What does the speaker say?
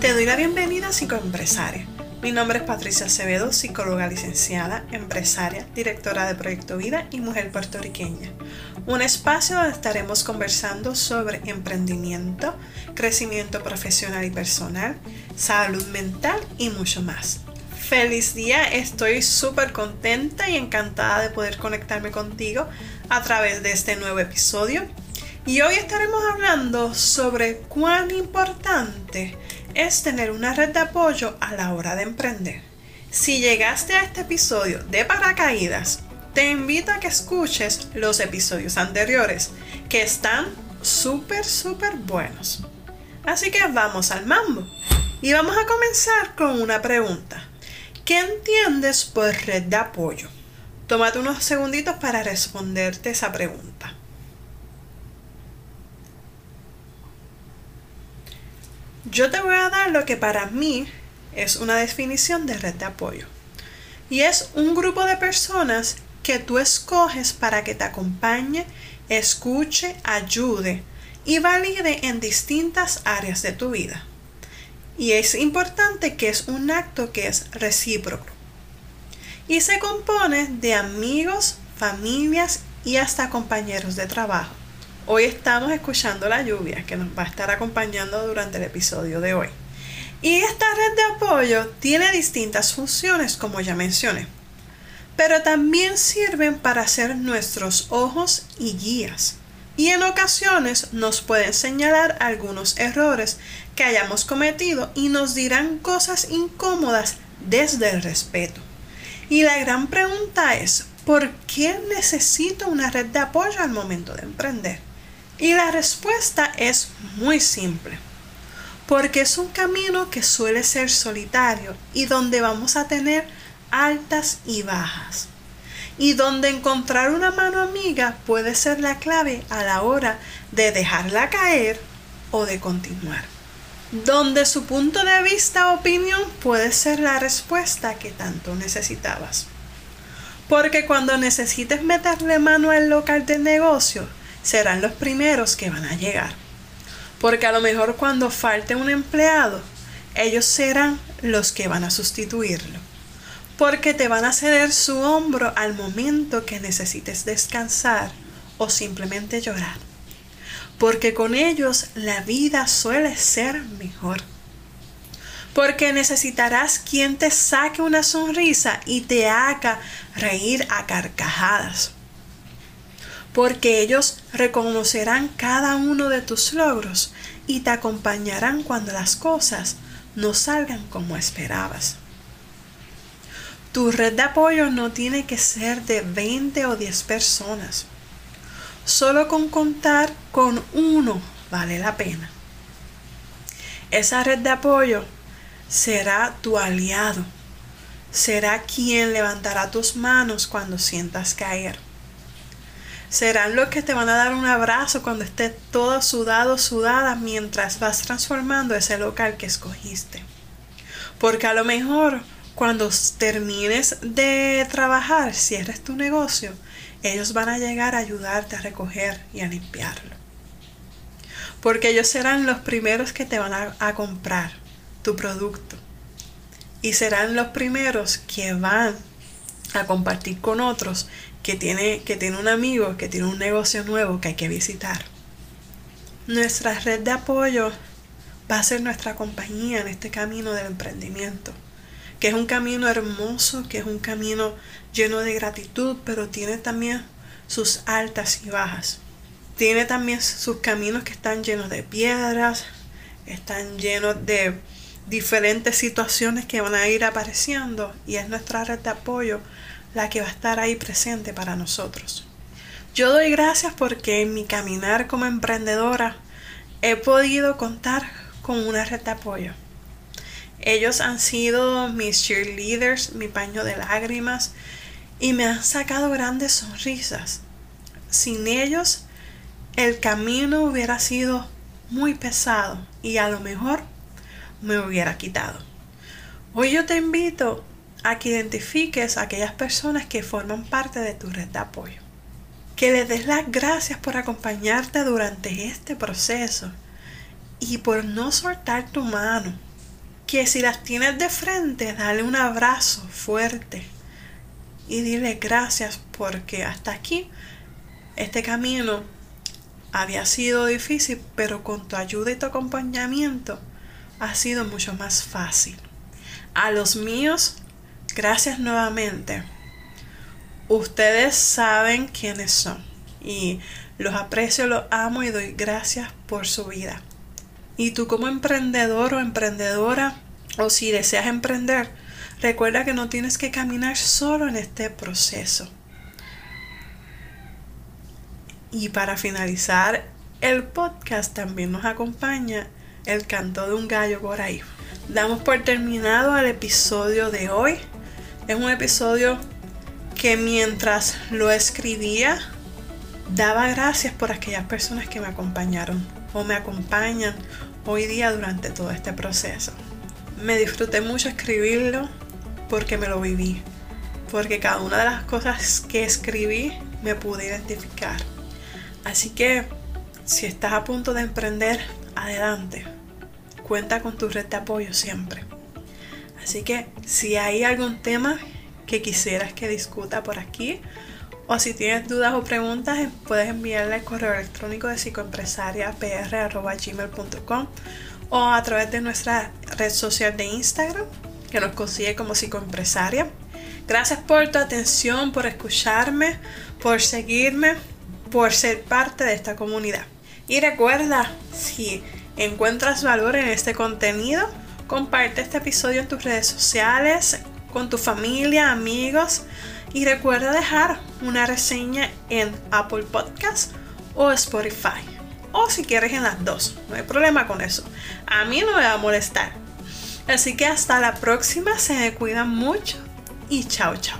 Te doy la bienvenida a Psicoempresaria. Mi nombre es Patricia Acevedo, psicóloga licenciada, empresaria, directora de Proyecto Vida y mujer puertorriqueña. Un espacio donde estaremos conversando sobre emprendimiento, crecimiento profesional y personal, salud mental y mucho más. Feliz día, estoy súper contenta y encantada de poder conectarme contigo a través de este nuevo episodio. Y hoy estaremos hablando sobre cuán importante es tener una red de apoyo a la hora de emprender. Si llegaste a este episodio de paracaídas, te invito a que escuches los episodios anteriores, que están súper, súper buenos. Así que vamos al mambo. Y vamos a comenzar con una pregunta. ¿Qué entiendes por red de apoyo? Tómate unos segunditos para responderte esa pregunta. Yo te voy a dar lo que para mí es una definición de red de apoyo. Y es un grupo de personas que tú escoges para que te acompañe, escuche, ayude y valide en distintas áreas de tu vida. Y es importante que es un acto que es recíproco. Y se compone de amigos, familias y hasta compañeros de trabajo. Hoy estamos escuchando la lluvia que nos va a estar acompañando durante el episodio de hoy. Y esta red de apoyo tiene distintas funciones, como ya mencioné, pero también sirven para ser nuestros ojos y guías. Y en ocasiones nos pueden señalar algunos errores que hayamos cometido y nos dirán cosas incómodas desde el respeto. Y la gran pregunta es, ¿por qué necesito una red de apoyo al momento de emprender? Y la respuesta es muy simple, porque es un camino que suele ser solitario y donde vamos a tener altas y bajas. Y donde encontrar una mano amiga puede ser la clave a la hora de dejarla caer o de continuar donde su punto de vista o opinión puede ser la respuesta que tanto necesitabas. Porque cuando necesites meterle mano al local de negocio, serán los primeros que van a llegar. Porque a lo mejor cuando falte un empleado, ellos serán los que van a sustituirlo. Porque te van a ceder su hombro al momento que necesites descansar o simplemente llorar porque con ellos la vida suele ser mejor. Porque necesitarás quien te saque una sonrisa y te haga reír a carcajadas. Porque ellos reconocerán cada uno de tus logros y te acompañarán cuando las cosas no salgan como esperabas. Tu red de apoyo no tiene que ser de 20 o 10 personas. Solo con contar con uno vale la pena. Esa red de apoyo será tu aliado. Será quien levantará tus manos cuando sientas caer. Serán los que te van a dar un abrazo cuando estés todo sudado, sudada, mientras vas transformando ese local que escogiste. Porque a lo mejor cuando termines de trabajar, cierres tu negocio, ellos van a llegar a ayudarte a recoger y a limpiarlo. Porque ellos serán los primeros que te van a, comprar tu producto. Y serán los primeros que van a compartir con otros que tiene, que tiene un amigo, que tiene un negocio nuevo que hay que visitar. Nuestra red de apoyo va a ser nuestra compañía en este camino del emprendimiento que es un camino hermoso, que es un camino lleno de gratitud, pero tiene también sus altas y bajas. Tiene también sus caminos que están llenos de piedras, están llenos de diferentes situaciones que van a ir apareciendo y es nuestra red de apoyo la que va a estar ahí presente para nosotros. Yo doy gracias porque en mi caminar como emprendedora he podido contar con una red de apoyo. Ellos han sido mis cheerleaders, mi paño de lágrimas y me han sacado grandes sonrisas. Sin ellos, el camino hubiera sido muy pesado y a lo mejor me hubiera quitado. Hoy yo te invito a que identifiques a aquellas personas que forman parte de tu red de apoyo. que le des las gracias por acompañarte durante este proceso y por no soltar tu mano. Que si las tienes de frente, dale un abrazo fuerte y dile gracias porque hasta aquí este camino había sido difícil, pero con tu ayuda y tu acompañamiento ha sido mucho más fácil. A los míos, gracias nuevamente. Ustedes saben quiénes son y los aprecio, los amo y doy gracias por su vida. Y tú como emprendedor o emprendedora, o si deseas emprender, recuerda que no tienes que caminar solo en este proceso. Y para finalizar el podcast también nos acompaña el canto de un gallo por ahí. Damos por terminado el episodio de hoy. Es un episodio que mientras lo escribía daba gracias por aquellas personas que me acompañaron o me acompañan hoy día durante todo este proceso. Me disfruté mucho escribirlo porque me lo viví, porque cada una de las cosas que escribí me pude identificar. Así que si estás a punto de emprender, adelante. Cuenta con tu red de apoyo siempre. Así que si hay algún tema que quisieras que discuta por aquí, o si tienes dudas o preguntas, puedes enviarle al correo electrónico de psicoempresariapr.gmail.com o a través de nuestra red social de Instagram, que nos consigue como psicoempresaria. Gracias por tu atención, por escucharme, por seguirme por ser parte de esta comunidad. Y recuerda, si encuentras valor en este contenido, comparte este episodio en tus redes sociales, con tu familia, amigos y recuerda dejar una reseña en Apple Podcast o Spotify. O si quieres en las dos, no hay problema con eso. A mí no me va a molestar. Así que hasta la próxima, se me cuidan mucho y chao chao.